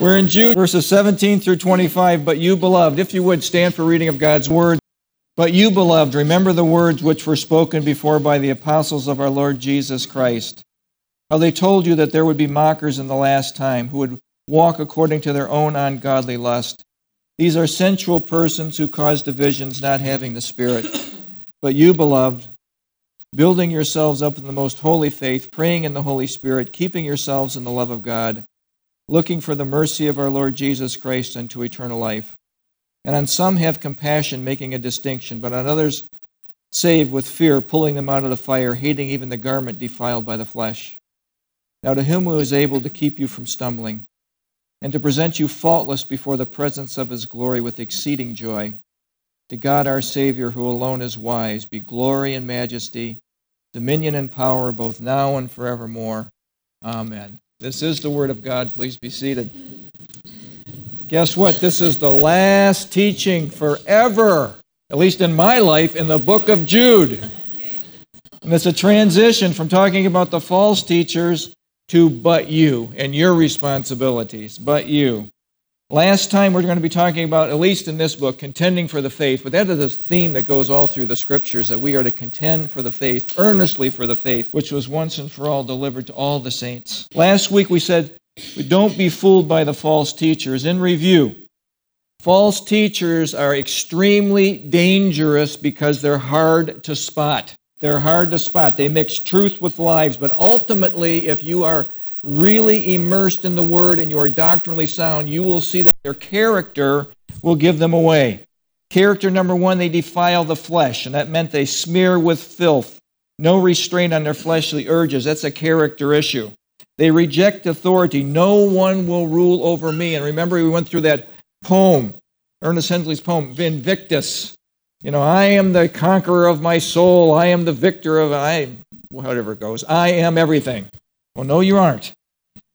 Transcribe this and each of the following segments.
We're in Jude, verses 17 through 25. But you, beloved, if you would stand for reading of God's word. But you, beloved, remember the words which were spoken before by the apostles of our Lord Jesus Christ. How they told you that there would be mockers in the last time who would walk according to their own ungodly lust. These are sensual persons who cause divisions, not having the Spirit. But you, beloved, building yourselves up in the most holy faith, praying in the Holy Spirit, keeping yourselves in the love of God looking for the mercy of our Lord Jesus Christ unto eternal life. And on some have compassion, making a distinction, but on others save with fear, pulling them out of the fire, hating even the garment defiled by the flesh. Now to him who is able to keep you from stumbling, and to present you faultless before the presence of his glory with exceeding joy, to God our Savior, who alone is wise, be glory and majesty, dominion and power, both now and forevermore. Amen. This is the Word of God. Please be seated. Guess what? This is the last teaching forever, at least in my life, in the book of Jude. And it's a transition from talking about the false teachers to but you and your responsibilities, but you. Last time we're going to be talking about, at least in this book, contending for the faith. But that is a theme that goes all through the scriptures that we are to contend for the faith, earnestly for the faith, which was once and for all delivered to all the saints. Last week we said, don't be fooled by the false teachers. In review, false teachers are extremely dangerous because they're hard to spot. They're hard to spot. They mix truth with lies. But ultimately, if you are really immersed in the Word and you are doctrinally sound, you will see that their character will give them away. Character number one, they defile the flesh, and that meant they smear with filth. No restraint on their fleshly urges. That's a character issue. They reject authority. No one will rule over me. And remember, we went through that poem, Ernest Henley's poem, Invictus. You know, I am the conqueror of my soul. I am the victor of I, whatever goes. I am everything. Well, no, you aren't.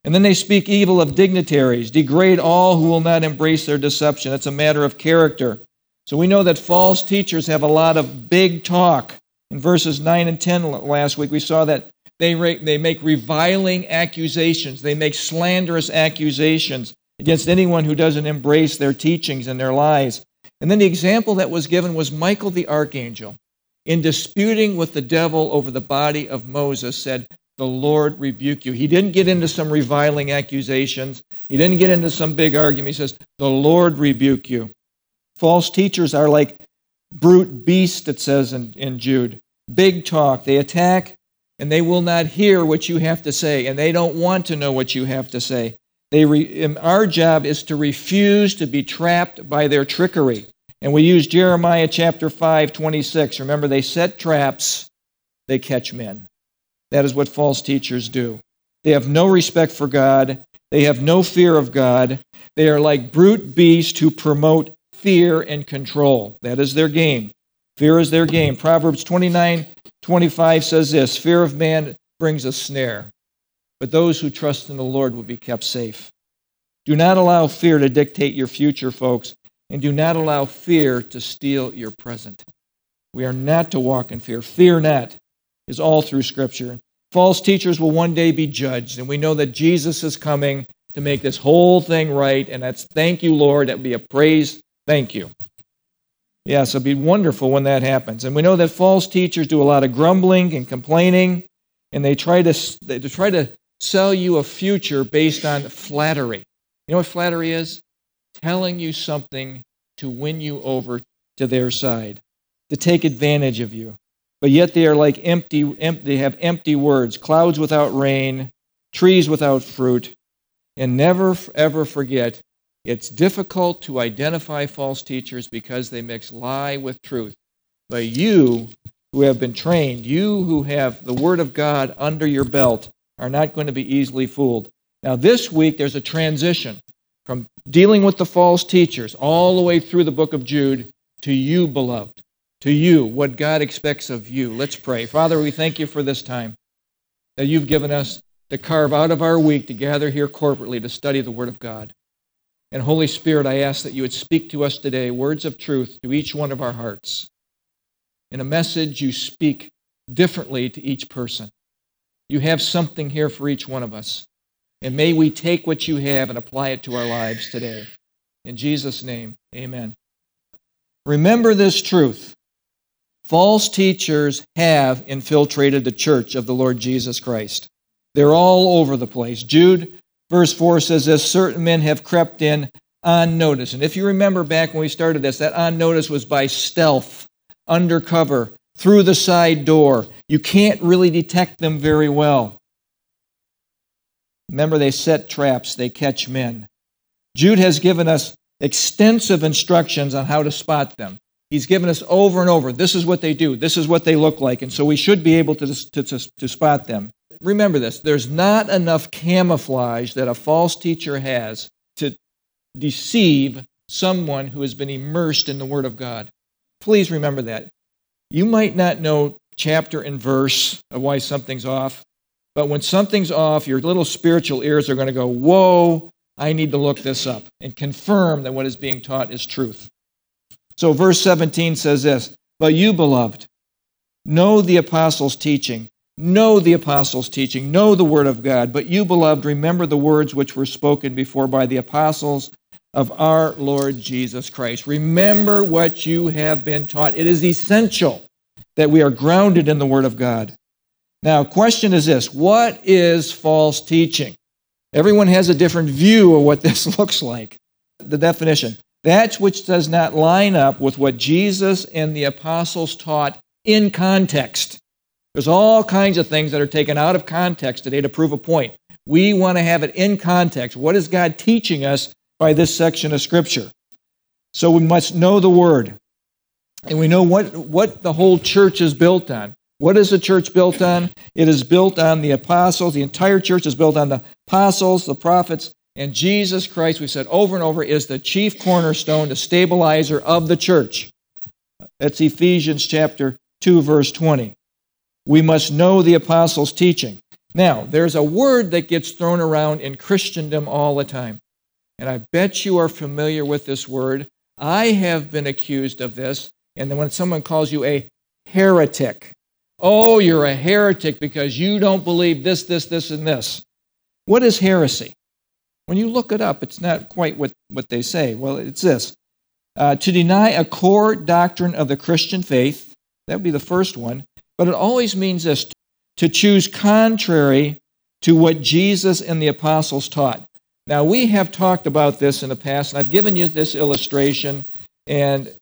And then they speak evil of dignitaries, degrade all who will not embrace their deception. It's a matter of character. So we know that false teachers have a lot of big talk. In verses 9 and 10 last week, we saw that they, they make reviling accusations, they make slanderous accusations against anyone who doesn't embrace their teachings and their lies. And then the example that was given was Michael the archangel, in disputing with the devil over the body of Moses, said, the Lord rebuke you. He didn't get into some reviling accusations. He didn't get into some big argument. He says, The Lord rebuke you. False teachers are like brute beasts, it says in, in Jude. Big talk. They attack and they will not hear what you have to say, and they don't want to know what you have to say. They re, our job is to refuse to be trapped by their trickery. And we use Jeremiah chapter 5, 26. Remember, they set traps, they catch men. That is what false teachers do. They have no respect for God. They have no fear of God. They are like brute beasts who promote fear and control. That is their game. Fear is their game. Proverbs 29 25 says this Fear of man brings a snare, but those who trust in the Lord will be kept safe. Do not allow fear to dictate your future, folks, and do not allow fear to steal your present. We are not to walk in fear. Fear not is all through Scripture. False teachers will one day be judged, and we know that Jesus is coming to make this whole thing right, and that's thank you, Lord. That would be a praise. Thank you. Yes, it'll be wonderful when that happens. And we know that false teachers do a lot of grumbling and complaining, and they try to they try to sell you a future based on flattery. You know what flattery is? Telling you something to win you over to their side, to take advantage of you but yet they are like empty, empty, they have empty words, clouds without rain, trees without fruit. And never ever forget, it's difficult to identify false teachers because they mix lie with truth. But you who have been trained, you who have the Word of God under your belt, are not going to be easily fooled. Now, this week, there's a transition from dealing with the false teachers all the way through the book of Jude to you, beloved to you what God expects of you. Let's pray. Father, we thank you for this time that you've given us to carve out of our week to gather here corporately to study the Word of God. And Holy Spirit, I ask that you would speak to us today words of truth to each one of our hearts. In a message, you speak differently to each person. You have something here for each one of us. And may we take what you have and apply it to our lives today. In Jesus' name, amen. Remember this truth false teachers have infiltrated the church of the Lord Jesus Christ. They're all over the place. Jude, verse 4 says this certain men have crept in unnoticed. And if you remember back when we started this, that unnoticed was by stealth, undercover, through the side door. You can't really detect them very well. Remember, they set traps, they catch men. Jude has given us extensive instructions on how to spot them. He's given us over and over this is what they do, this is what they look like, and so we should be able to, to, to, to spot them. Remember this there's not enough camouflage that a false teacher has to deceive someone who has been immersed in the Word of God. Please remember that. You might not know chapter and verse of why something's off, but when something's off, your little spiritual ears are going to go, Whoa, I need to look this up and confirm that what is being taught is truth. So, verse 17 says this But you, beloved, know the apostles' teaching. Know the apostles' teaching. Know the word of God. But you, beloved, remember the words which were spoken before by the apostles of our Lord Jesus Christ. Remember what you have been taught. It is essential that we are grounded in the Word of God. Now, question is this what is false teaching? Everyone has a different view of what this looks like. The definition that which does not line up with what Jesus and the apostles taught in context. There's all kinds of things that are taken out of context today to prove a point. We want to have it in context. What is God teaching us by this section of Scripture. So we must know the Word. And we know what, what the whole church is built on. What is the church built on? It is built on the apostles. The entire church is built on the apostles, the prophets, and Jesus Christ, we said over and over, is the chief cornerstone, the stabilizer of the church. That's Ephesians chapter 2, verse 20. We must know the apostles' teaching. Now, there's a word that gets thrown around in Christendom all the time and I bet you are familiar with this word. I have been accused of this. And then when someone calls you a heretic, oh, you're a heretic because you don't believe this, this, this, and this. What is heresy? When you look it up, it's not quite what, what they say. Well, it's this uh, to deny a core doctrine of the Christian faith, that would be the first one, but it always means this to choose contrary to what Jesus and the apostles taught. Now, we have talked about this in the past, and I've given you this illustration and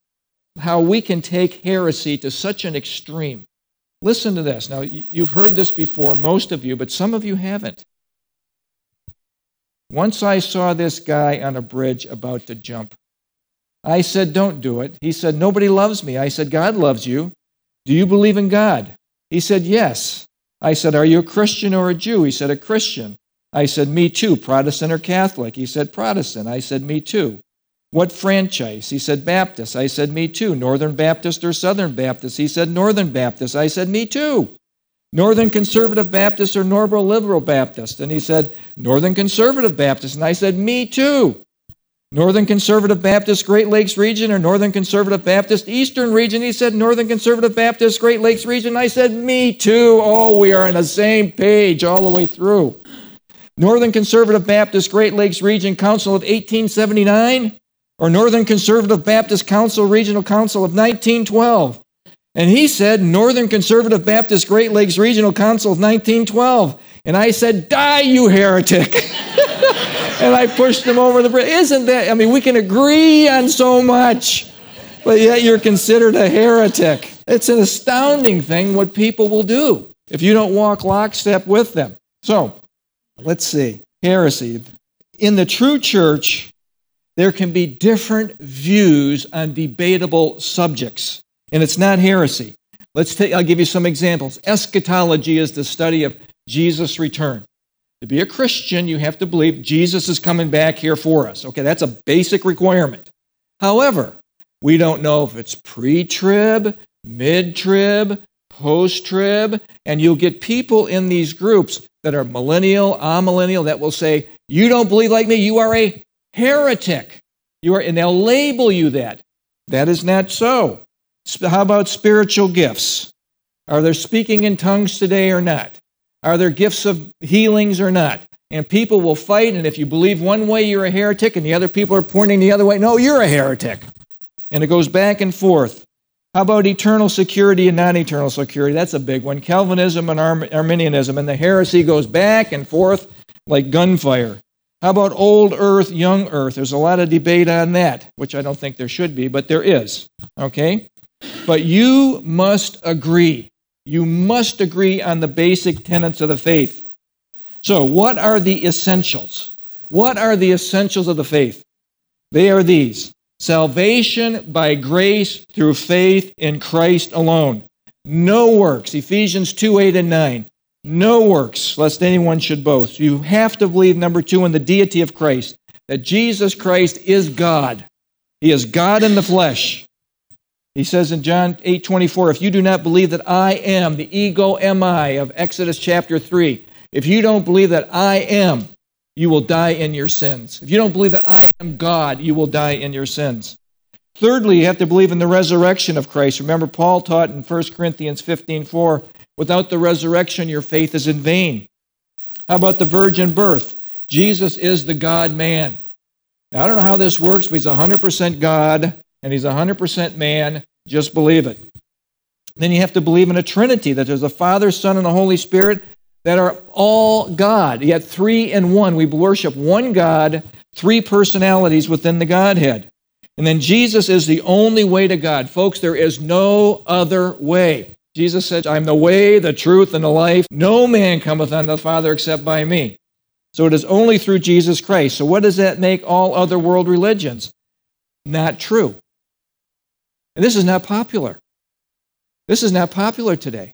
how we can take heresy to such an extreme. Listen to this. Now, you've heard this before, most of you, but some of you haven't. Once I saw this guy on a bridge about to jump. I said, Don't do it. He said, Nobody loves me. I said, God loves you. Do you believe in God? He said, Yes. I said, Are you a Christian or a Jew? He said, A Christian. I said, Me too. Protestant or Catholic? He said, Protestant. I said, Me too. What franchise? He said, Baptist. I said, Me too. Northern Baptist or Southern Baptist? He said, Northern Baptist. I said, Me too. Northern Conservative Baptist or Northern Liberal Baptist? And he said, Northern Conservative Baptist. And I said, Me too. Northern Conservative Baptist Great Lakes region or Northern Conservative Baptist Eastern region? He said, Northern Conservative Baptist Great Lakes region. I said, Me too. Oh, we are on the same page all the way through. Northern Conservative Baptist Great Lakes Region Council of 1879 or Northern Conservative Baptist Council Regional Council of 1912. And he said Northern Conservative Baptist Great Lakes Regional Council of 1912. And I said, Die, you heretic. and I pushed him over the bridge. Isn't that, I mean, we can agree on so much, but yet you're considered a heretic. It's an astounding thing what people will do if you don't walk lockstep with them. So, Let's see. Heresy. In the true church, there can be different views on debatable subjects, and it's not heresy. Let's take, I'll give you some examples. Eschatology is the study of Jesus' return. To be a Christian, you have to believe Jesus is coming back here for us. Okay, that's a basic requirement. However, we don't know if it's pre trib, mid trib, post trib, and you'll get people in these groups that are millennial, amillennial, that will say, You don't believe like me, you are a heretic. You are, and they'll label you that. That is not so. How about spiritual gifts? Are there speaking in tongues today or not? Are there gifts of healings or not? and people will fight. And if you believe one way, you're a heretic, and the other people are pointing the other way. No, you're a heretic. And it goes back and forth. How about eternal security and non eternal security? That's a big one. Calvinism and Arminianism. And the heresy goes back and forth like gunfire. How about old earth, young earth? There's a lot of debate on that, which I don't think there should be, but there is. Okay? But you must agree. You must agree on the basic tenets of the faith. So, what are the essentials? What are the essentials of the faith? They are these salvation by grace through faith in Christ alone. No works. Ephesians 2 8 and 9. No works, lest anyone should boast. You have to believe, number two, in the deity of Christ, that Jesus Christ is God. He is God in the flesh. He says in John 8 24, if you do not believe that I am, the ego eimi of Exodus chapter 3, if you don't believe that I am, you will die in your sins. If you don't believe that I am God, you will die in your sins. Thirdly, you have to believe in the resurrection of Christ. Remember, Paul taught in 1 Corinthians 15 4, without the resurrection, your faith is in vain. How about the virgin birth? Jesus is the God man. Now, I don't know how this works, but he's 100% God and he's 100% man. Just believe it. Then you have to believe in a Trinity that there's a Father, Son, and a Holy Spirit that are all God, yet three in one. We worship one God, three personalities within the Godhead. And then Jesus is the only way to God. Folks, there is no other way. Jesus said, I'm the way, the truth, and the life. No man cometh unto the Father except by me. So it is only through Jesus Christ. So what does that make all other world religions? Not true. And this is not popular. This is not popular today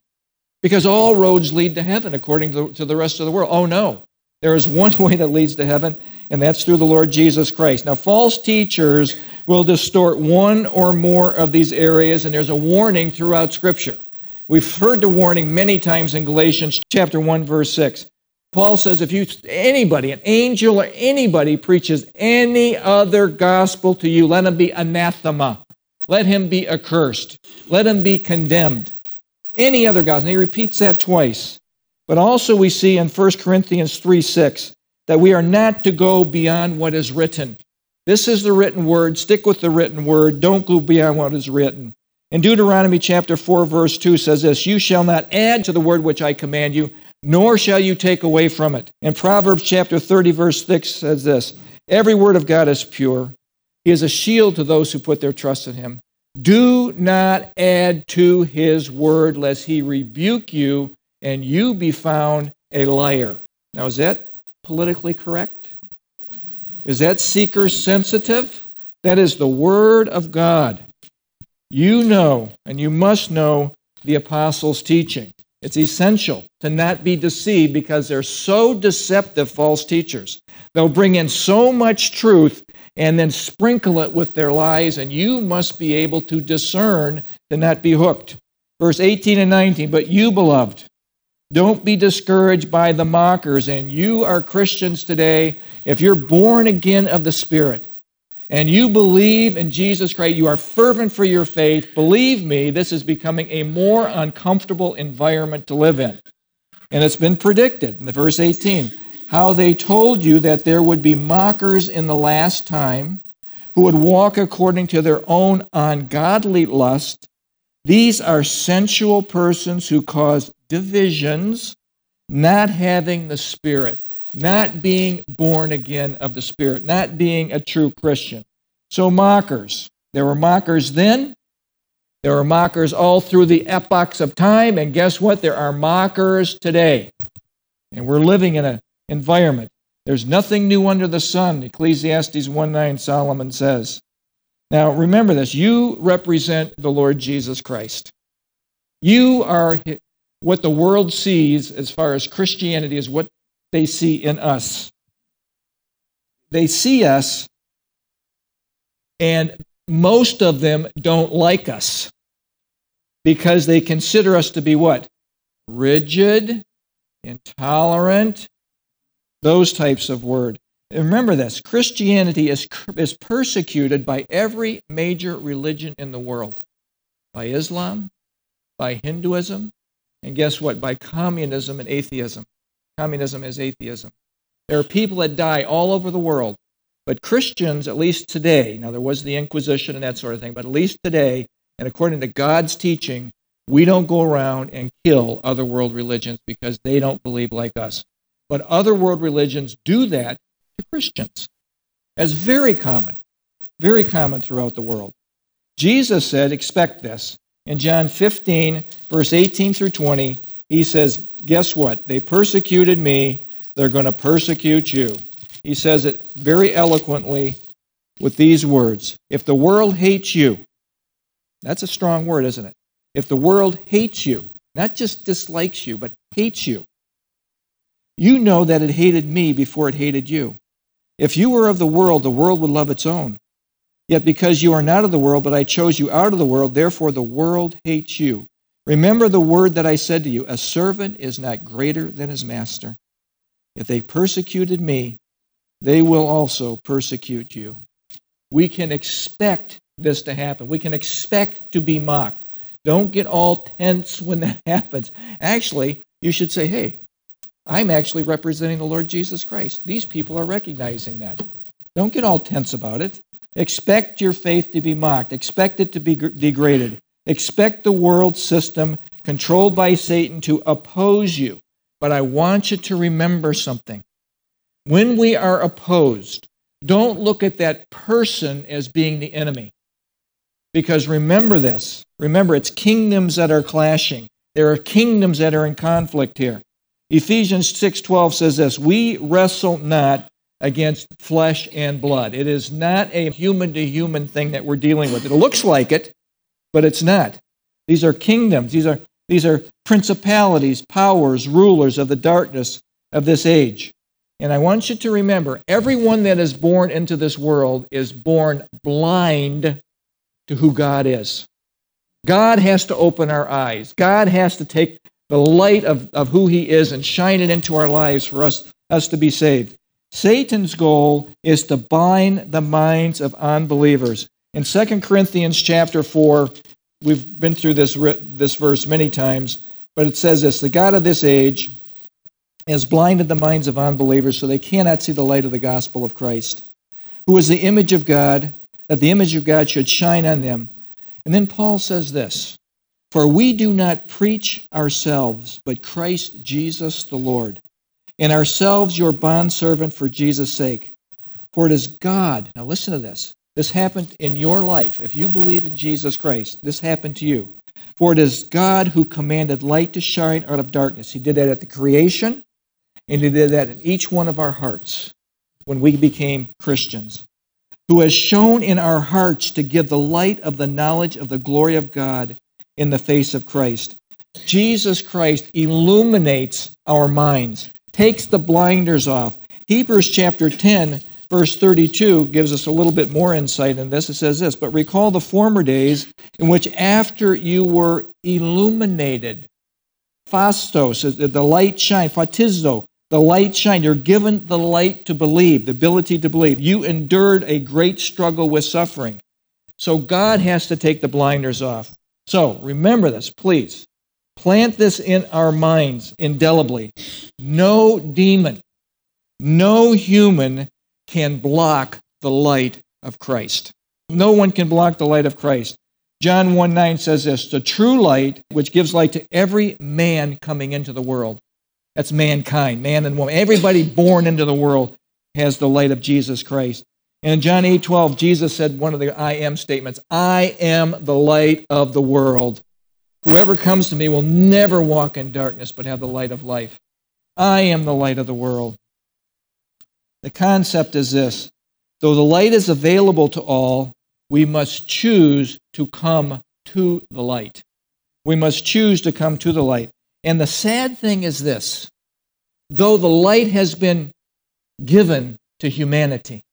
because all roads lead to heaven according to, to the rest of the world. Oh, no. There is one way that leads to heaven, and that's through the Lord Jesus Christ. Now, false teachers will distort one or more of these areas, and there's a warning throughout Scripture. We've heard the warning many times in Galatians chapter 1, verse 6. Paul says if you anybody, an angel or anybody preaches any other gospel to you, let him be anathema. Let him be accursed. Let him be condemned. Any other gods. And he repeats that twice. But also we see in 1 Corinthians 3 6 that we are not to go beyond what is written. This is the written word. Stick with the written word. Don't go beyond what is written. In Deuteronomy chapter 4, verse 2 says this You shall not add to the word which I command you, nor shall you take away from it. And Proverbs chapter 30, verse 6 says this Every word of God is pure. He is a shield to those who put their trust in him. Do not add to his word, lest he rebuke you and you be found a liar. Now, is that politically correct? Is that seeker sensitive? That is the word of God. You know, and you must know the apostles' teaching. It's essential to not be deceived because they're so deceptive, false teachers. They'll bring in so much truth and then sprinkle it with their lies, and you must be able to discern to not be hooked. Verse 18 and 19, but you, beloved, don't be discouraged by the mockers. And you are Christians today. If you're born again of the Spirit and you believe in Jesus Christ, you are fervent for your faith, believe me, this is becoming a more uncomfortable environment to live in. And it's been predicted in the verse 18 how they told you that there would be mockers in the last time who would walk according to their own ungodly lust. These are sensual persons who cause divisions, not having the Spirit, not being born again of the Spirit, not being a true Christian. So, mockers. There were mockers then. There were mockers all through the epochs of time. And guess what? There are mockers today. And we're living in a environment. There's nothing new under the sun, Ecclesiastes 1 9, Solomon says. Now, remember this you represent the Lord Jesus Christ. You are what the world sees as far as Christianity is what they see in us. They see us, and most of them don't like us because they consider us to be what? Rigid, intolerant, those types of word. remember this Christianity is, is persecuted by every major religion in the world by Islam, by Hinduism, and guess what? By communism and atheism. Communism is atheism. There are people that die all over the world. But Christians, at least today, now there was the Inquisition and that sort of thing, but at least today, and according to God's teaching, we don't go around and kill other world religions because they don't believe like us. But other world religions do that to Christians. That's very common, very common throughout the world. Jesus said, expect this. In John 15, verse 18 through 20, he says, Guess what? They persecuted me, they're going to persecute you. He says it very eloquently with these words If the world hates you, that's a strong word, isn't it? If the world hates you, not just dislikes you, but hates you, you know that it hated me before it hated you. If you were of the world, the world would love its own. Yet because you are not of the world, but I chose you out of the world, therefore the world hates you. Remember the word that I said to you a servant is not greater than his master. If they persecuted me, they will also persecute you. We can expect this to happen. We can expect to be mocked. Don't get all tense when that happens. Actually, you should say, hey, I'm actually representing the Lord Jesus Christ. These people are recognizing that. Don't get all tense about it. Expect your faith to be mocked. Expect it to be degraded. Expect the world system controlled by Satan to oppose you. But I want you to remember something. When we are opposed, don't look at that person as being the enemy. Because remember this. Remember, it's kingdoms that are clashing. There are kingdoms that are in conflict here. Ephesians 6:12 says this, "We wrestle not against flesh and blood. It is not a human to human thing that we're dealing with. It looks like it, but it's not. These are kingdoms. These are these are principalities, powers, rulers of the darkness of this age. And I want you to remember everyone that is born into this world is born blind to who God is. God has to open our eyes. God has to take the light of, of who He is and shine it into our lives for us, us to be saved. Satan's goal is to bind the minds of unbelievers. In 2 Corinthians chapter 4, we've been through this, this verse many times, but it says this The God of this age has blinded the minds of unbelievers so they cannot see the light of the gospel of Christ, who is the image of God, that the image of God should shine on them. And then Paul says this For we do not preach ourselves, but Christ Jesus the Lord and ourselves your bondservant for Jesus' sake. For it is God. Now listen to this. This happened in your life. If you believe in Jesus Christ, this happened to you. For it is God who commanded light to shine out of darkness. He did that at the creation, and He did that in each one of our hearts when we became Christians. Who has shown in our hearts to give the light of the knowledge of the glory of God in the face of Christ. Jesus Christ illuminates our minds takes the blinders off. Hebrews chapter 10, verse 32 gives us a little bit more insight in this. It says this But recall the former days in which, after you were illuminated, phastos, the light shine, phatizo, the light shine. You're given the light to believe, the ability to believe. You endured a great struggle with suffering. So God has to take the blinders off. So remember this, please. Plant this in our minds indelibly. No demon, no human can block the light of Christ. No one can block the light of Christ. John 1 9 says this the true light, which gives light to every man coming into the world. That's mankind, man and woman. Everybody born into the world has the light of Jesus Christ. And in John 8 12, Jesus said one of the I am statements I am the light of the world. Whoever comes to me will never walk in darkness, but have the light of life. I am the light of the world. The concept is this though the light is available to all, we must choose to come to the light. We must choose to come to the light. And the sad thing is this though the light has been given to humanity,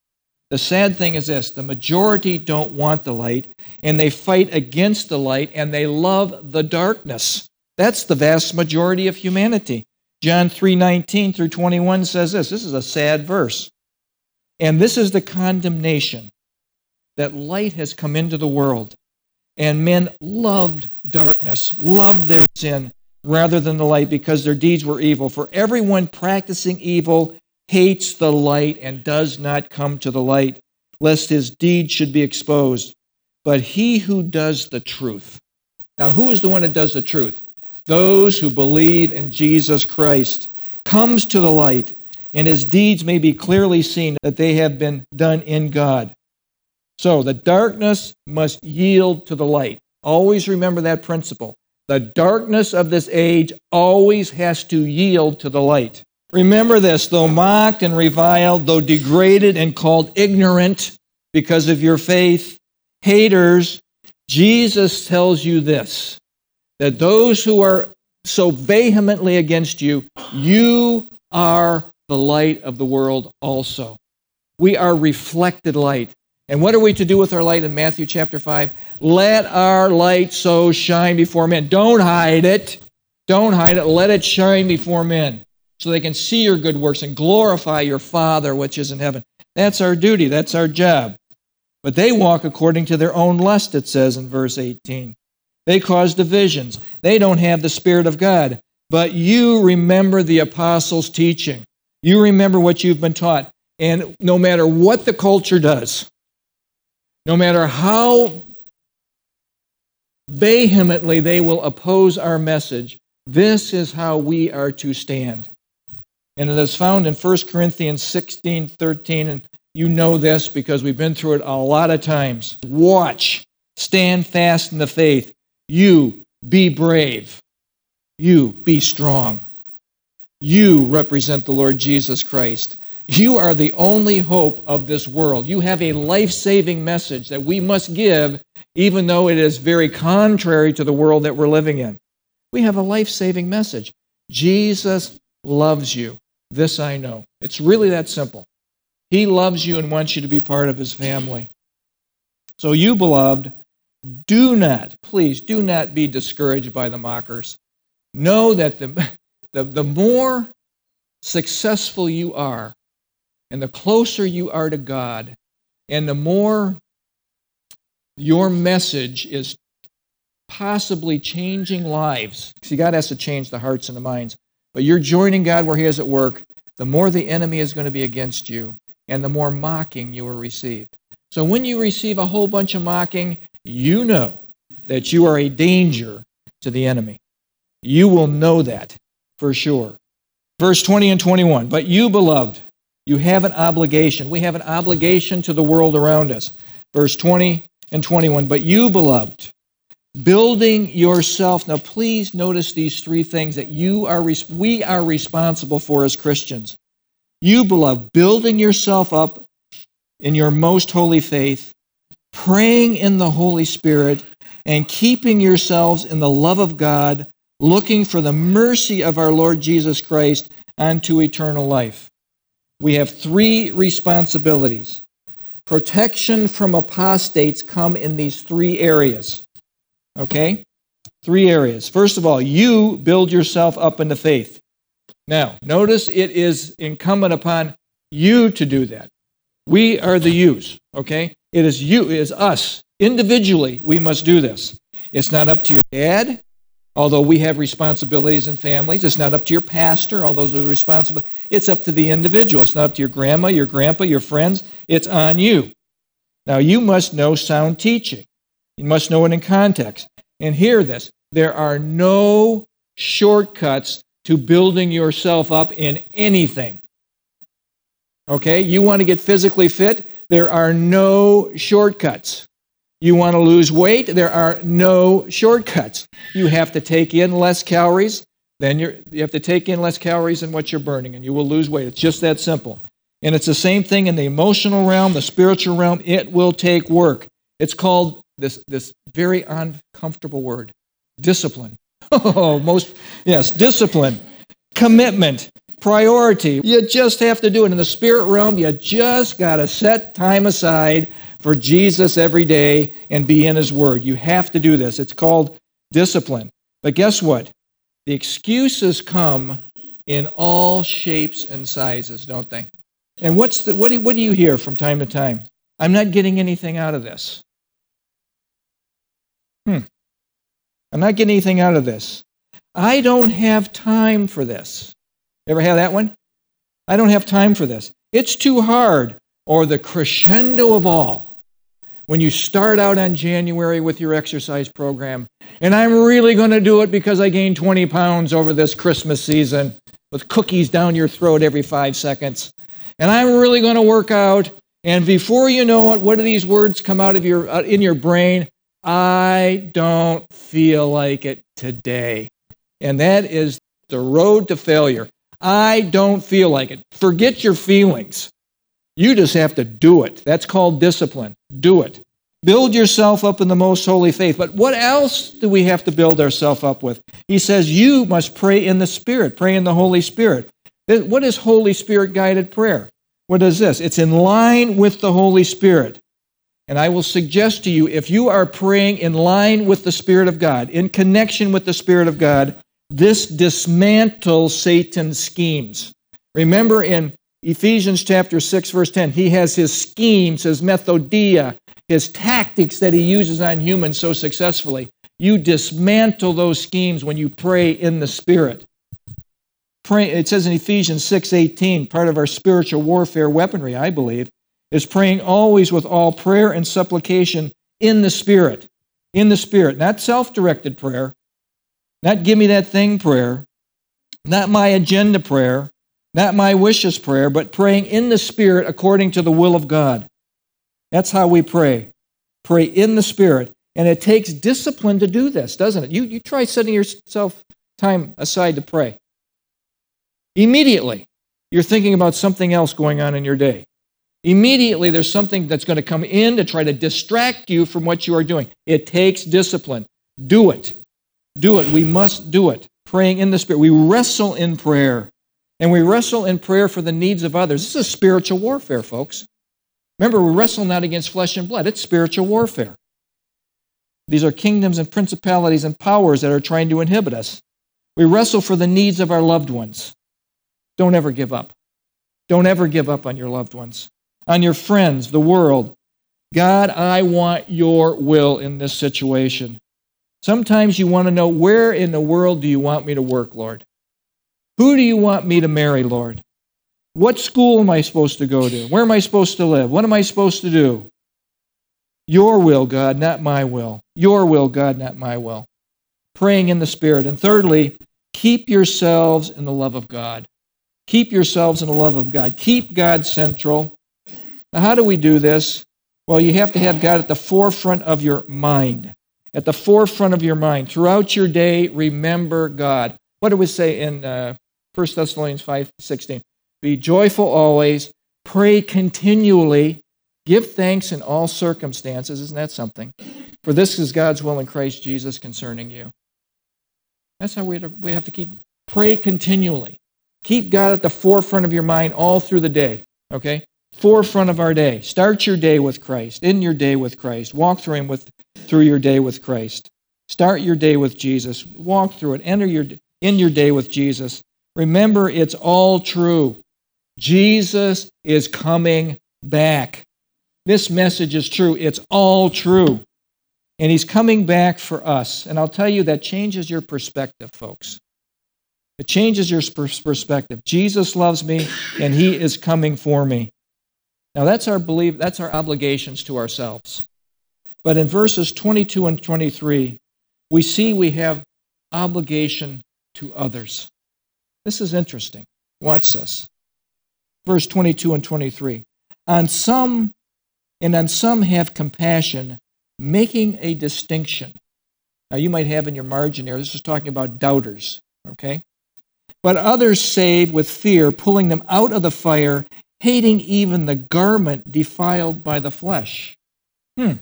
the sad thing is this the majority don't want the light, and they fight against the light, and they love the darkness. That's the vast majority of humanity. John 3:19 through 21 says this. This is a sad verse. And this is the condemnation that light has come into the world, and men loved darkness, loved their sin rather than the light because their deeds were evil. For everyone practicing evil hates the light and does not come to the light, lest his deed should be exposed. But he who does the truth. Now, who is the one that does the truth? Those who believe in Jesus Christ comes to the light, and his deeds may be clearly seen that they have been done in God. So the darkness must yield to the light. Always remember that principle. The darkness of this age always has to yield to the light. Remember this though mocked and reviled, though degraded and called ignorant because of your faith, haters, Jesus tells you this that those who are so vehemently against you, you are the light of the world also. We are reflected light. And what are we to do with our light in Matthew chapter 5? Let our light so shine before men. Don't hide it. Don't hide it. Let it shine before men so they can see your good works and glorify your Father which is in heaven. That's our duty. That's our job. But they walk according to their own lust, it says in verse 18. They cause divisions. They don't have the Spirit of God. But you remember the apostles' teaching. You remember what you've been taught. And no matter what the culture does, no matter how vehemently they will oppose our message, this is how we are to stand. And it is found in 1 Corinthians 16 13. And you know this because we've been through it a lot of times. Watch, stand fast in the faith. You be brave. You be strong. You represent the Lord Jesus Christ. You are the only hope of this world. You have a life saving message that we must give, even though it is very contrary to the world that we're living in. We have a life saving message. Jesus loves you. This I know. It's really that simple. He loves you and wants you to be part of his family. So, you, beloved, do not, please, do not be discouraged by the mockers. Know that the, the, the more successful you are, and the closer you are to God, and the more your message is possibly changing lives. See, God has to change the hearts and the minds. But you're joining God where He is at work, the more the enemy is going to be against you, and the more mocking you will receive. So when you receive a whole bunch of mocking, you know that you are a danger to the enemy. You will know that for sure. Verse 20 and 21 But you, beloved, you have an obligation. We have an obligation to the world around us. Verse 20 and 21. But you, beloved, building yourself. Now, please notice these three things that you are, we are responsible for as Christians. You, beloved, building yourself up in your most holy faith, praying in the Holy Spirit, and keeping yourselves in the love of God, looking for the mercy of our Lord Jesus Christ unto eternal life we have three responsibilities. Protection from apostates come in these three areas. Okay? Three areas. First of all, you build yourself up in the faith. Now, notice it is incumbent upon you to do that. We are the yous, okay? It is you, it is us. Individually, we must do this. It's not up to your dad. Although we have responsibilities in families, it's not up to your pastor, those are responsible. It's up to the individual. It's not up to your grandma, your grandpa, your friends. It's on you. Now, you must know sound teaching. You must know it in context. And hear this there are no shortcuts to building yourself up in anything. Okay? You want to get physically fit? There are no shortcuts. You want to lose weight? There are no shortcuts. You have to take in less calories, then you're, you have to take in less calories than what you're burning, and you will lose weight. It's just that simple. And it's the same thing in the emotional realm, the spiritual realm. It will take work. It's called this, this very uncomfortable word discipline. Oh, most, yes, discipline, commitment, priority. You just have to do it. In the spirit realm, you just got to set time aside for Jesus every day and be in His Word. You have to do this. It's called discipline. But guess what? The excuses come in all shapes and sizes, don't they? And what's the, what, do, what do you hear from time to time? I'm not getting anything out of this. Hmm. I'm not getting anything out of this. I don't have time for this. Ever had that one? I don't have time for this. It's too hard. Or the crescendo of all. When you start out on January with your exercise program, and I'm really going to do it because I gained 20 pounds over this Christmas season with cookies down your throat every five seconds. And I'm really going to work out. And before you know it, what do these words come out of your uh, in your brain? I don't feel like it today. And that is the road to failure. I don't feel like it. Forget your feelings. You just have to do it. That's called discipline. Do it. Build yourself up in the most holy faith. But what else do we have to build ourselves up with? He says you must pray in the Spirit, pray in the Holy Spirit. What is Holy Spirit guided prayer? What is this? It's in line with the Holy Spirit. And I will suggest to you if you are praying in line with the Spirit of God, in connection with the Spirit of God, this dismantles Satan's schemes. Remember in Ephesians chapter 6, verse 10, he has his schemes, his methodia, his tactics that he uses on humans so successfully. You dismantle those schemes when you pray in the Spirit. Pray, it says in Ephesians 6:18, part of our spiritual warfare weaponry, I believe, is praying always with all prayer and supplication in the Spirit. In the Spirit, not self-directed prayer, not give me that thing prayer, not my agenda prayer, not my wishes prayer, but praying in the Spirit according to the will of God. That's how we pray. Pray in the Spirit. And it takes discipline to do this, doesn't it? You, you try setting yourself time aside to pray. Immediately, you're thinking about something else going on in your day. Immediately, there's something that's going to come in to try to distract you from what you are doing. It takes discipline. Do it. Do it. We must do it. Praying in the Spirit. We wrestle in prayer. And we wrestle in prayer for the needs of others. This is spiritual warfare, folks. Remember, we wrestle not against flesh and blood, it's spiritual warfare. These are kingdoms and principalities and powers that are trying to inhibit us. We wrestle for the needs of our loved ones. Don't ever give up. Don't ever give up on your loved ones, on your friends, the world. God, I want your will in this situation. Sometimes you want to know where in the world do you want me to work, Lord? Who do you want me to marry, Lord? What school am I supposed to go to? Where am I supposed to live? What am I supposed to do? Your will, God, not my will. Your will, God, not my will. Praying in the Spirit. And thirdly, keep yourselves in the love of God. Keep yourselves in the love of God. Keep God central. Now, how do we do this? Well, you have to have God at the forefront of your mind. At the forefront of your mind. Throughout your day, remember God. What do we say in uh, 1 Thessalonians 5 16? Be joyful always, pray continually, give thanks in all circumstances. Isn't that something? For this is God's will in Christ Jesus concerning you. That's how we have to keep pray continually. Keep God at the forefront of your mind all through the day. Okay? Forefront of our day. Start your day with Christ. In your day with Christ. Walk through him with through your day with Christ. Start your day with Jesus. Walk through it. Enter your in your day with Jesus. Remember, it's all true. Jesus is coming back. This message is true. It's all true. And he's coming back for us. And I'll tell you, that changes your perspective, folks. It changes your perspective. Jesus loves me, and he is coming for me. Now, that's our belief, that's our obligations to ourselves. But in verses 22 and 23, we see we have obligation to others. This is interesting. Watch this verse 22 and 23. On some, and on some have compassion, making a distinction. Now, you might have in your margin here, this is talking about doubters, okay? But others save with fear, pulling them out of the fire, hating even the garment defiled by the flesh. Hmm.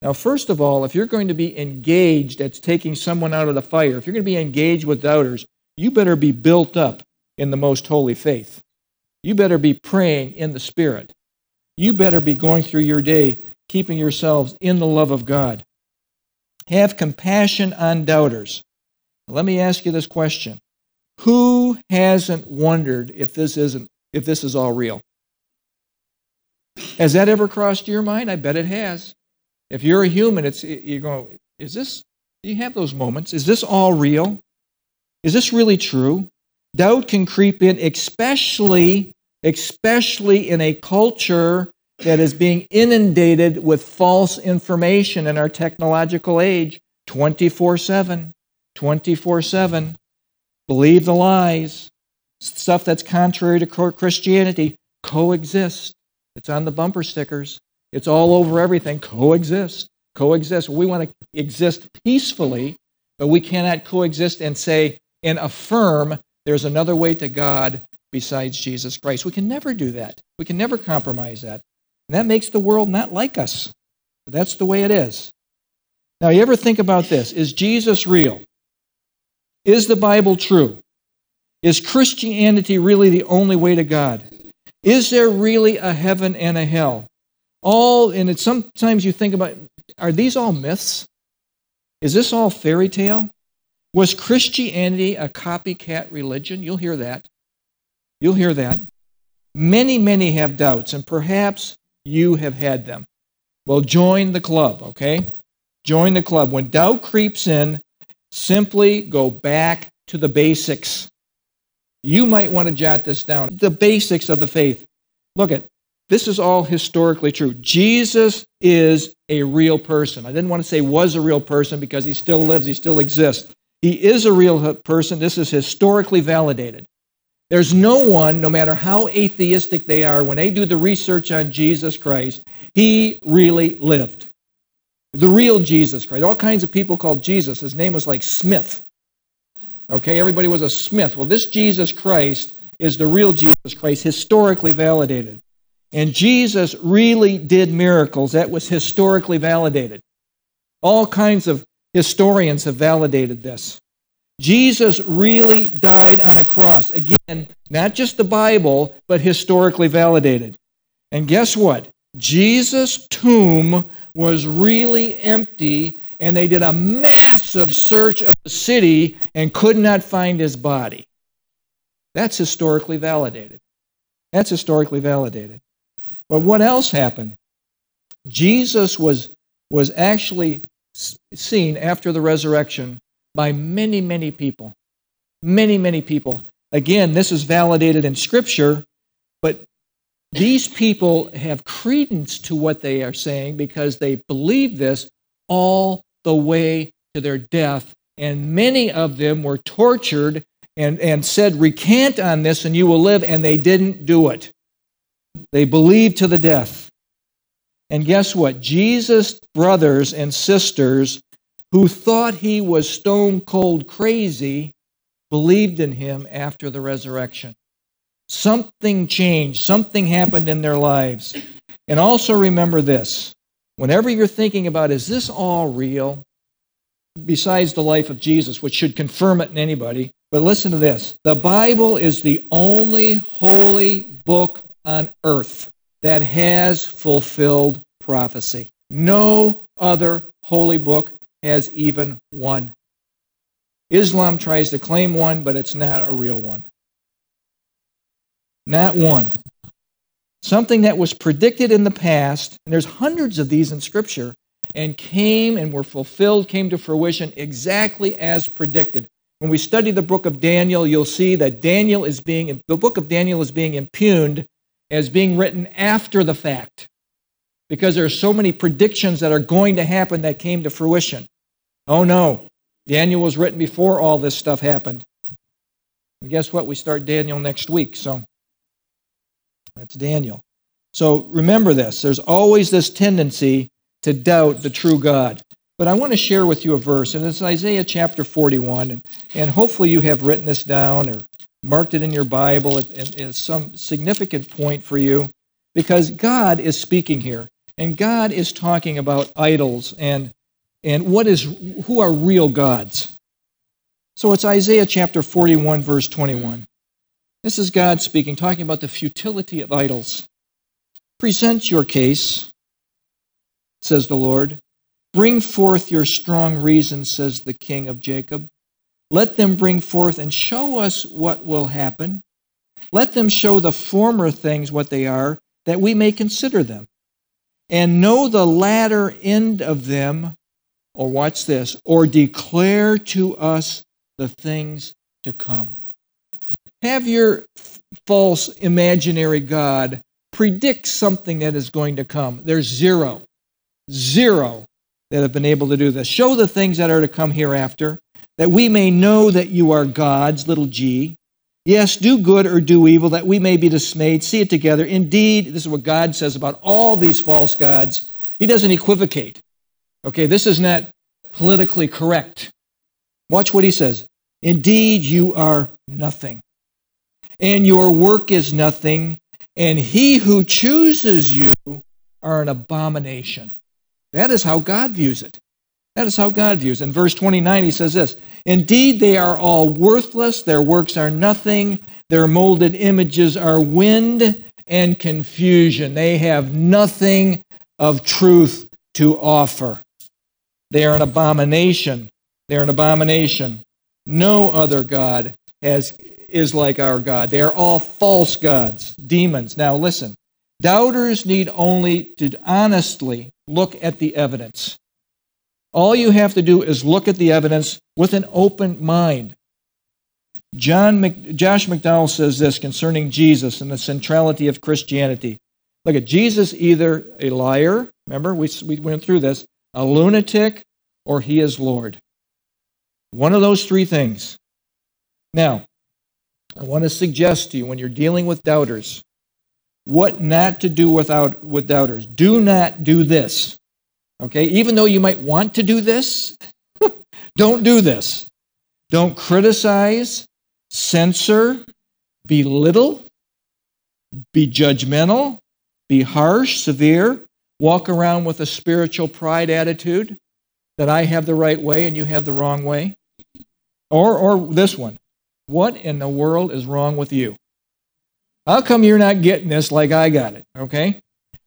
Now, first of all, if you're going to be engaged at taking someone out of the fire, if you're going to be engaged with doubters, you better be built up in the most holy faith. You better be praying in the Spirit. You better be going through your day keeping yourselves in the love of God. Have compassion on doubters. Let me ask you this question. Who hasn't wondered if this isn't if this is all real? Has that ever crossed your mind? I bet it has. If you're a human, it's you're going, is this you have those moments? Is this all real? Is this really true? Doubt can creep in, especially, especially in a culture that is being inundated with false information in our technological age 24 7. 24 7. Believe the lies. Stuff that's contrary to Christianity. Coexist. It's on the bumper stickers. It's all over everything. Coexist. Coexist. We want to exist peacefully, but we cannot coexist and say and affirm there's another way to God besides Jesus Christ. We can never do that. We can never compromise that. And that makes the world not like us. But that's the way it is. Now, you ever think about this? Is Jesus real? Is the Bible true? Is Christianity really the only way to God? Is there really a heaven and a hell? All, and it's sometimes you think about, are these all myths? Is this all fairy tale? Was Christianity a copycat religion? You'll hear that. You'll hear that. Many, many have doubts, and perhaps you have had them. Well, join the club, okay? Join the club. When doubt creeps in, simply go back to the basics. You might want to jot this down. The basics of the faith. Look at this is all historically true. Jesus is a real person. I didn't want to say was a real person because he still lives, he still exists. He is a real person. This is historically validated. There's no one, no matter how atheistic they are, when they do the research on Jesus Christ, he really lived. The real Jesus Christ. All kinds of people called Jesus. His name was like Smith. Okay, everybody was a Smith. Well, this Jesus Christ is the real Jesus Christ, historically validated. And Jesus really did miracles. That was historically validated. All kinds of historians have validated this. Jesus really died on a cross. Again, not just the Bible, but historically validated. And guess what? Jesus' tomb was really empty, and they did a massive search of the city and could not find his body. That's historically validated. That's historically validated. But what else happened? Jesus was, was actually seen after the resurrection by many, many people. Many, many people. Again, this is validated in Scripture, but these people have credence to what they are saying because they believe this all the way to their death. And many of them were tortured and, and said, Recant on this and you will live, and they didn't do it. They believed to the death. And guess what? Jesus' brothers and sisters who thought he was stone cold crazy believed in him after the resurrection. Something changed, something happened in their lives. And also remember this whenever you're thinking about, is this all real? Besides the life of Jesus, which should confirm it in anybody. But listen to this the Bible is the only holy book on earth that has fulfilled prophecy. No other holy book has even one. Islam tries to claim one, but it's not a real one. Not one. Something that was predicted in the past, and there's hundreds of these in Scripture, and came and were fulfilled, came to fruition exactly as predicted. When we study the book of Daniel, you'll see that Daniel is being, the book of Daniel is being impugned as being written after the fact because there are so many predictions that are going to happen that came to fruition. Oh no, Daniel was written before all this stuff happened. And guess what? We start Daniel next week. So that's Daniel. So remember this there's always this tendency to doubt the true God. But I want to share with you a verse, and it's Isaiah chapter 41. And, and hopefully you have written this down or marked it in your Bible at, at some significant point for you, because God is speaking here. And God is talking about idols and, and what is, who are real gods. So it's Isaiah chapter 41, verse 21. This is God speaking, talking about the futility of idols. Present your case, says the Lord. Bring forth your strong reasons, says the King of Jacob. Let them bring forth and show us what will happen. Let them show the former things what they are, that we may consider them and know the latter end of them, or watch this, or declare to us the things to come. Have your false imaginary God predict something that is going to come. There's zero, zero that have been able to do this. Show the things that are to come hereafter, that we may know that you are God's, little g. Yes, do good or do evil, that we may be dismayed. See it together. Indeed, this is what God says about all these false gods. He doesn't equivocate. Okay, this is not politically correct. Watch what he says. Indeed, you are nothing, and your work is nothing, and he who chooses you are an abomination. That is how God views it. That is how God views. In verse 29, he says this Indeed, they are all worthless, their works are nothing, their molded images are wind and confusion. They have nothing of truth to offer. They are an abomination. They are an abomination. No other God has, is like our God. They are all false gods, demons. Now, listen doubters need only to honestly look at the evidence. All you have to do is look at the evidence with an open mind. John Mc, Josh McDowell says this concerning Jesus and the centrality of Christianity. Look at Jesus, either a liar, remember, we, we went through this, a lunatic, or he is Lord. One of those three things. Now, I want to suggest to you when you're dealing with doubters, what not to do without with doubters. Do not do this. Okay? Even though you might want to do this, don't do this. Don't criticize, censor, belittle, be judgmental, be harsh, severe, walk around with a spiritual pride attitude that I have the right way and you have the wrong way. Or, or this one What in the world is wrong with you? How come you're not getting this like I got it? Okay?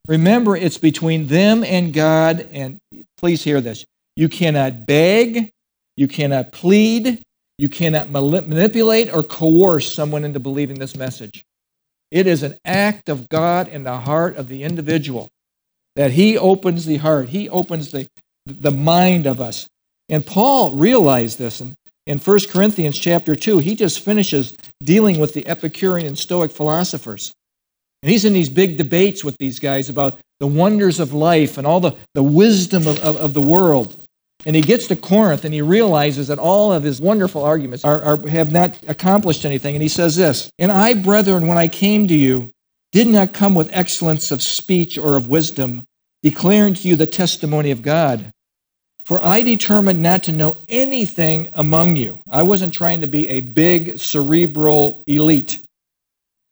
Remember, it's between them and God, and please hear this. You cannot beg, you cannot plead, you cannot manipulate or coerce someone into believing this message. It is an act of God in the heart of the individual that He opens the heart, He opens the, the mind of us. And Paul realized this, and in 1 Corinthians chapter 2, he just finishes dealing with the Epicurean and Stoic philosophers. And he's in these big debates with these guys about the wonders of life and all the, the wisdom of, of, of the world. And he gets to Corinth and he realizes that all of his wonderful arguments are, are, have not accomplished anything. And he says this And I, brethren, when I came to you, did not come with excellence of speech or of wisdom, declaring to you the testimony of God. For I determined not to know anything among you. I wasn't trying to be a big cerebral elite,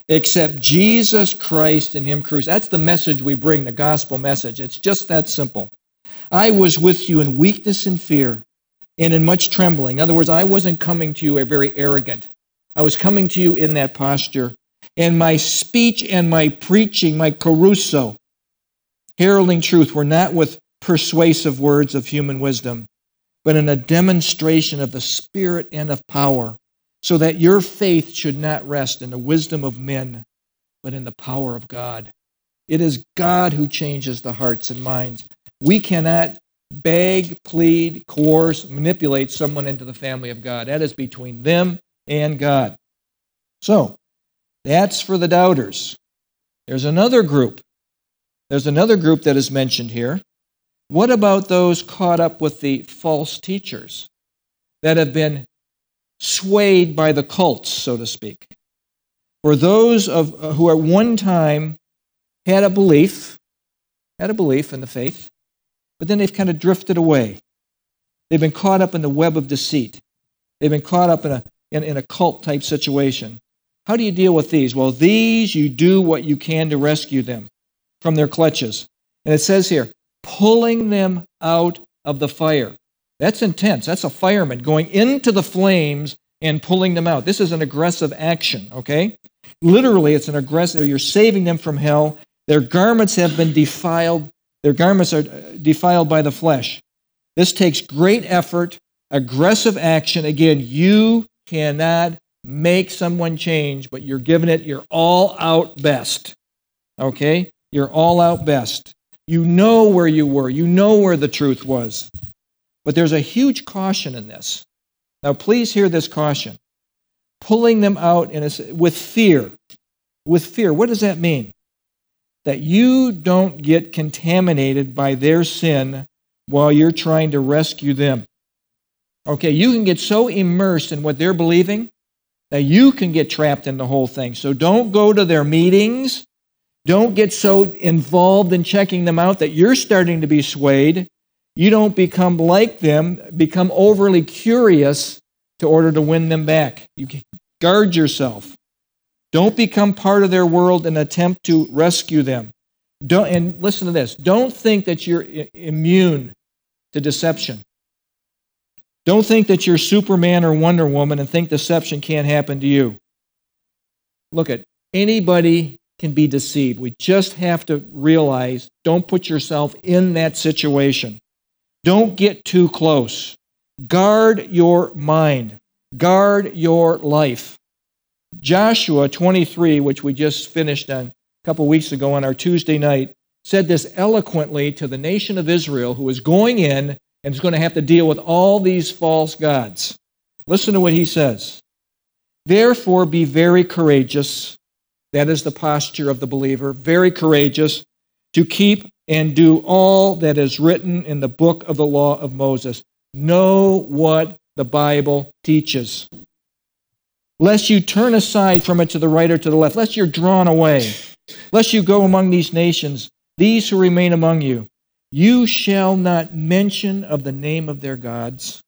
except Jesus Christ and Him crucified. That's the message we bring, the gospel message. It's just that simple. I was with you in weakness and fear and in much trembling. In other words, I wasn't coming to you a very arrogant. I was coming to you in that posture. And my speech and my preaching, my kerusso, heralding truth, were not with persuasive words of human wisdom, but in a demonstration of the Spirit and of power, so that your faith should not rest in the wisdom of men, but in the power of God. It is God who changes the hearts and minds. We cannot beg, plead, coerce, manipulate someone into the family of God. That is between them and God. So, that's for the doubters. There's another group. There's another group that is mentioned here. What about those caught up with the false teachers that have been swayed by the cults, so to speak? For those of, uh, who at one time had a belief, had a belief in the faith, but then they've kind of drifted away. They've been caught up in the web of deceit. They've been caught up in a, in, in a cult type situation. How do you deal with these? Well, these you do what you can to rescue them from their clutches. And it says here, pulling them out of the fire. That's intense. That's a fireman going into the flames and pulling them out. This is an aggressive action, okay? Literally, it's an aggressive, you're saving them from hell. Their garments have been defiled. Their garments are uh, defiled by the flesh. This takes great effort, aggressive action. Again, you cannot make someone change, but you're giving it your all out best. Okay? Your all out best. You know where you were, you know where the truth was. But there's a huge caution in this. Now, please hear this caution. pulling them out in a, with fear. With fear. What does that mean? That you don't get contaminated by their sin while you're trying to rescue them. Okay, you can get so immersed in what they're believing that you can get trapped in the whole thing. So don't go to their meetings. Don't get so involved in checking them out that you're starting to be swayed. You don't become like them, become overly curious to order to win them back. You guard yourself. Don't become part of their world and attempt to rescue them. Don't, and listen to this don't think that you're immune to deception. Don't think that you're Superman or Wonder Woman and think deception can't happen to you. Look at anybody can be deceived. We just have to realize don't put yourself in that situation. Don't get too close. Guard your mind, guard your life. Joshua 23, which we just finished on a couple weeks ago on our Tuesday night, said this eloquently to the nation of Israel who is going in and is going to have to deal with all these false gods. Listen to what he says. Therefore, be very courageous. That is the posture of the believer. Very courageous to keep and do all that is written in the book of the law of Moses. Know what the Bible teaches. Lest you turn aside from it to the right or to the left, lest you're drawn away, lest you go among these nations, these who remain among you you shall not mention of the name of their gods,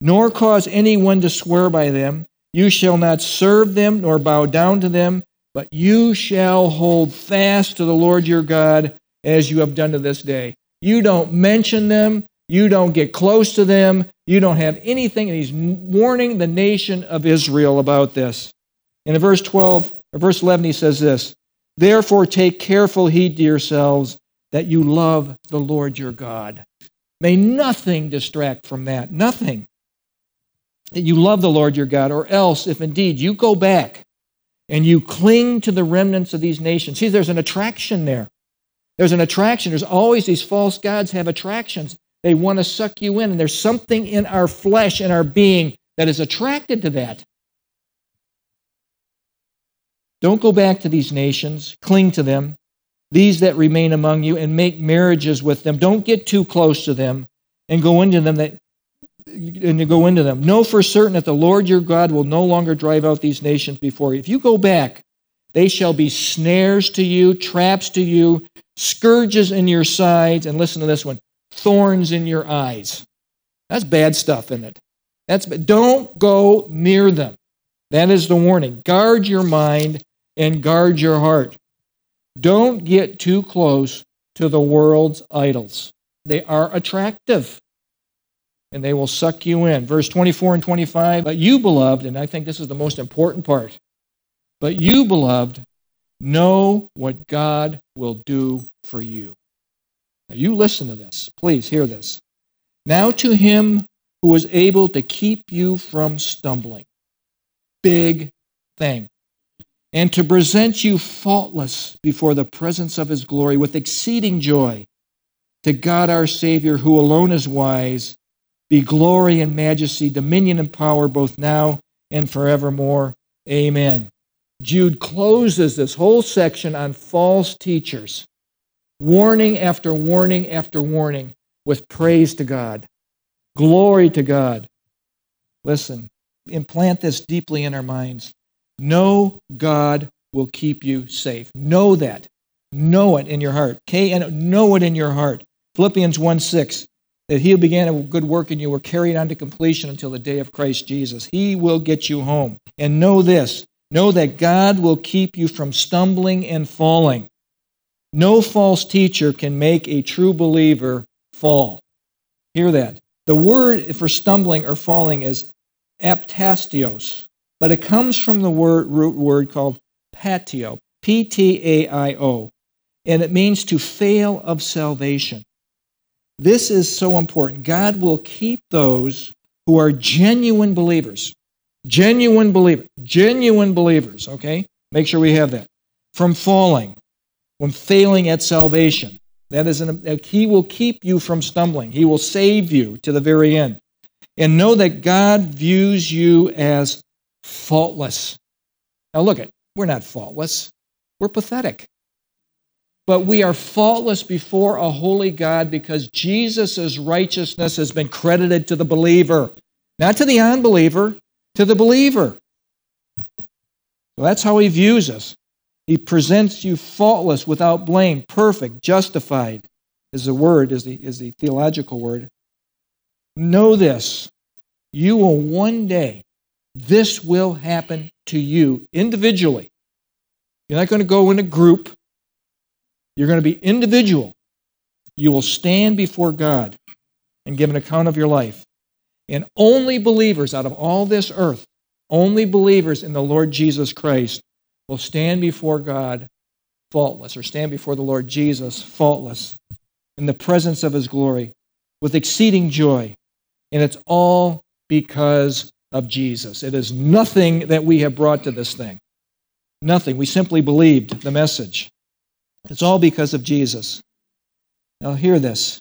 nor cause anyone to swear by them. You shall not serve them nor bow down to them, but you shall hold fast to the Lord your God as you have done to this day. You don't mention them. You don't get close to them. You don't have anything. And he's warning the nation of Israel about this. in verse 12, or verse 11, he says this Therefore, take careful heed to yourselves that you love the Lord your God. May nothing distract from that. Nothing. That you love the Lord your God, or else, if indeed you go back and you cling to the remnants of these nations. See, there's an attraction there. There's an attraction. There's always these false gods have attractions. They want to suck you in, and there's something in our flesh and our being that is attracted to that. Don't go back to these nations, cling to them these that remain among you and make marriages with them. Don't get too close to them and go into them that and you go into them. Know for certain that the Lord your God will no longer drive out these nations before you. If you go back, they shall be snares to you, traps to you, scourges in your sides, and listen to this one, thorns in your eyes. That's bad stuff, isn't it? That's don't go near them. That is the warning. Guard your mind and guard your heart. Don't get too close to the world's idols. They are attractive and they will suck you in. Verse 24 and 25. But you, beloved, and I think this is the most important part, but you, beloved, know what God will do for you. Now, you listen to this. Please hear this. Now, to him who is able to keep you from stumbling. Big thing and to present you faultless before the presence of his glory with exceeding joy. To God our Savior, who alone is wise, be glory and majesty, dominion and power both now and forevermore. Amen. Jude closes this whole section on false teachers, warning after warning after warning, with praise to God, glory to God. Listen, implant this deeply in our minds. Know God will keep you safe. Know that. Know it in your heart. K and know it in your heart. Philippians 1 6, that he who began a good work in you carry it on to completion until the day of Christ Jesus. He will get you home. And know this know that God will keep you from stumbling and falling. No false teacher can make a true believer fall. Hear that. The word for stumbling or falling is aptaistos but it comes from the word, root word called ptaio, P T A I O, and it means to fail of salvation. This is so important. God will keep those who are genuine believers, genuine believers, genuine believers, okay? Make sure we have that, from falling, from failing at salvation. That is, an, He will keep you from stumbling. He will save you to the very end. And know that God views you as faultless. Now look at, we're not faultless. We're pathetic. But we are faultless before a holy God because Jesus' righteousness has been credited to the believer, not to the unbeliever, to the believer. That's how he views us. He presents you faultless, without blame, perfect, justified, is the word, is the, is the theological word. Know this you will one day, this will happen to you individually. You're not going to go in a group, you're going to be individual. You will stand before God and give an account of your life. And only believers out of all this earth, only believers in the Lord Jesus Christ will stand before God faultless, or stand before the Lord Jesus faultless in the presence of his glory with exceeding joy. And it's all because of Jesus. It is nothing that we have brought to this thing. Nothing. We simply believed the message. It's all because of Jesus. Now, hear this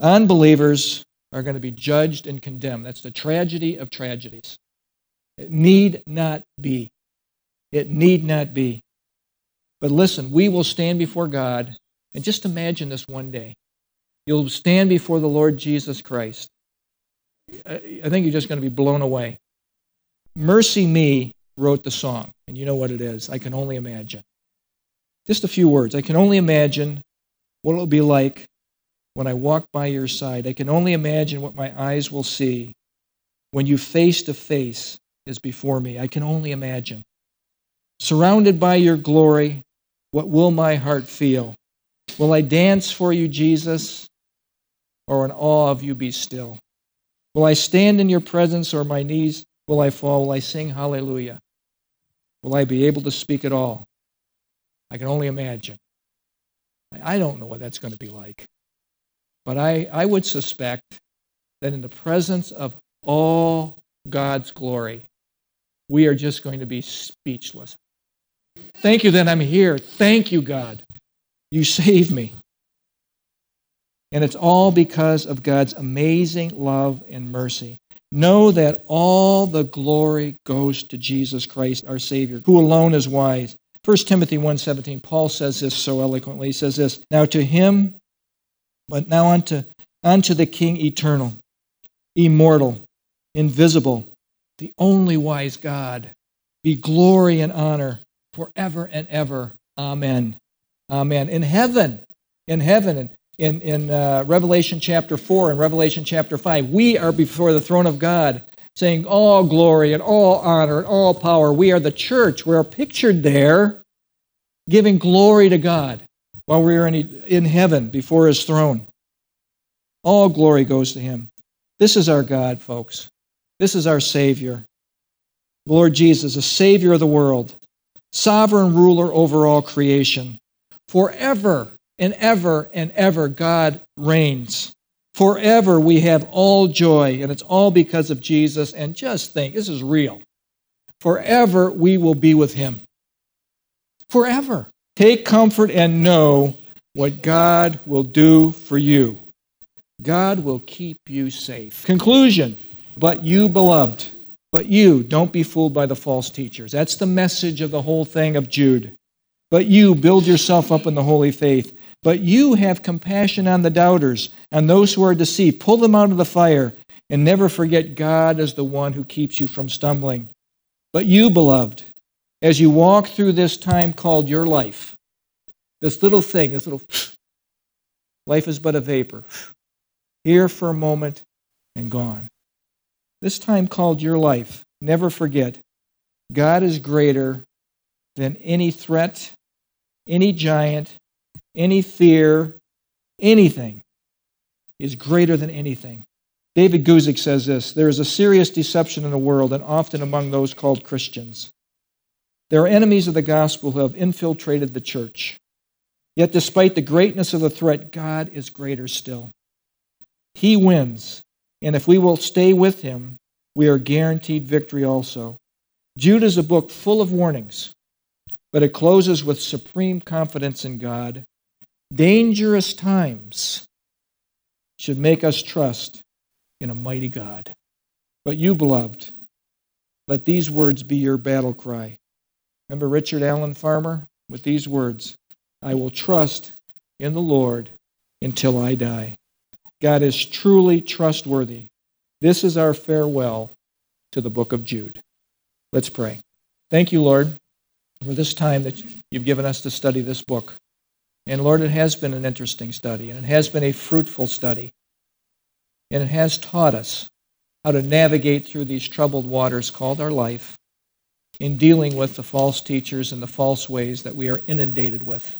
unbelievers are going to be judged and condemned. That's the tragedy of tragedies. It need not be. It need not be. But listen, we will stand before God, and just imagine this one day. You'll stand before the Lord Jesus Christ. I think you're just going to be blown away. MercyMe wrote the song, and you know what it is. I can only imagine. Just a few words. I can only imagine what it will be like when I walk by your side. I can only imagine what my eyes will see when you face to face is before me. I can only imagine. Surrounded by your glory, what will my heart feel? Will I dance for you, Jesus, or in awe of you be still? Will I stand in your presence, or my knees will I fall? Will I sing hallelujah? Will I be able to speak at all? I can only imagine. I don't know what that's going to be like. But I, I would suspect that in the presence of all God's glory, we are just going to be speechless. Thank you that I'm here. Thank you, God. You saved me. And it's all because of God's amazing love and mercy. Know that all the glory goes to Jesus Christ, our Savior, who alone is wise. 1 Timothy 1.17, Paul says this so eloquently. He says this, Now to him, but now unto, unto the King eternal, immortal, invisible, the only wise God, be glory and honor forever and ever. Amen. Amen. In heaven, in heaven, in, in uh, Revelation chapter 4 and Revelation chapter 5, we are before the throne of God saying, All glory and all honor and all power. We are the church. We are pictured there giving glory to God while we are in, heaven before his throne. All glory goes to him. This is our God, folks. This is our Savior. Lord Jesus, the Savior of the world sovereign ruler over all creation. Forever and ever and ever, God reigns. Forever we have all joy, and it's all because of Jesus. And just think, this is real. Forever we will be with Him. Forever. Take comfort and know what God will do for you. God will keep you safe. Conclusion. But you, beloved, but you, don't be fooled by the false teachers. That's the message of the whole thing of Jude. But you, build yourself up in the holy faith. But you have compassion on the doubters, and those who are deceived. Pull them out of the fire, and never forget God is the one who keeps you from stumbling. But you, beloved, as you walk through this time called your life, this little thing, this little life is but a vapor, here for a moment and gone this time called your life, never forget God is greater than any threat, any giant, any fear, anything is greater than anything. David Guzik says this There is a serious deception in the world, and often among those called Christians. There are enemies of the gospel who have infiltrated the church. Yet, despite the greatness of the threat, God is greater still. He wins and if we will stay with him, we are guaranteed victory also. Jude is a book full of warnings, but it closes with supreme confidence in God. Dangerous times should make us trust in a mighty God. But you, beloved, Let these words be your battle cry. Remember Richard Allen Farmer with these words I will trust in the Lord until I die. God is truly trustworthy. This is our farewell to the book of Jude. Let's pray. Thank you, Lord, for this time that you've given us to study this book. And Lord, it has been an interesting study, and it has been a fruitful study. And it has taught us how to navigate through these troubled waters called our life in dealing with the false teachers and the false ways that we are inundated with.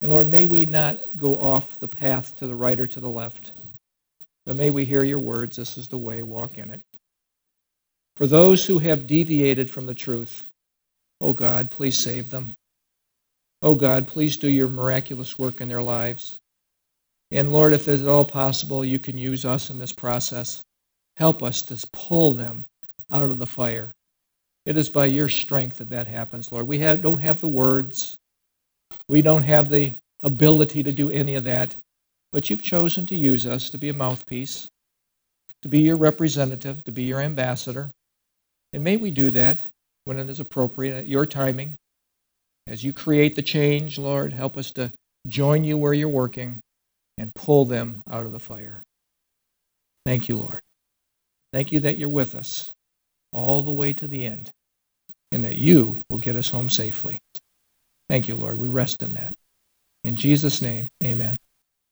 And Lord, may we not go off the path to the right or to the left, but may we hear your words. This is the way, walk in it. For those who have deviated from the truth, oh God, please save them. Oh God, please do your miraculous work in their lives. And Lord, if it's at all possible, you can use us in this process. Help us to pull them out of the fire. It is by your strength that that happens, Lord. We have, don't have the words. We don't have the ability to do any of that. But you've chosen to use us to be a mouthpiece, to be your representative, to be your ambassador. And may we do that when it is appropriate at your timing. As you create the change, Lord, help us to join you where you're working and pull them out of the fire. Thank you, Lord. Thank you that you're with us all the way to the end and that you will get us home safely. Thank you, Lord. We rest in that. In Jesus' name, amen.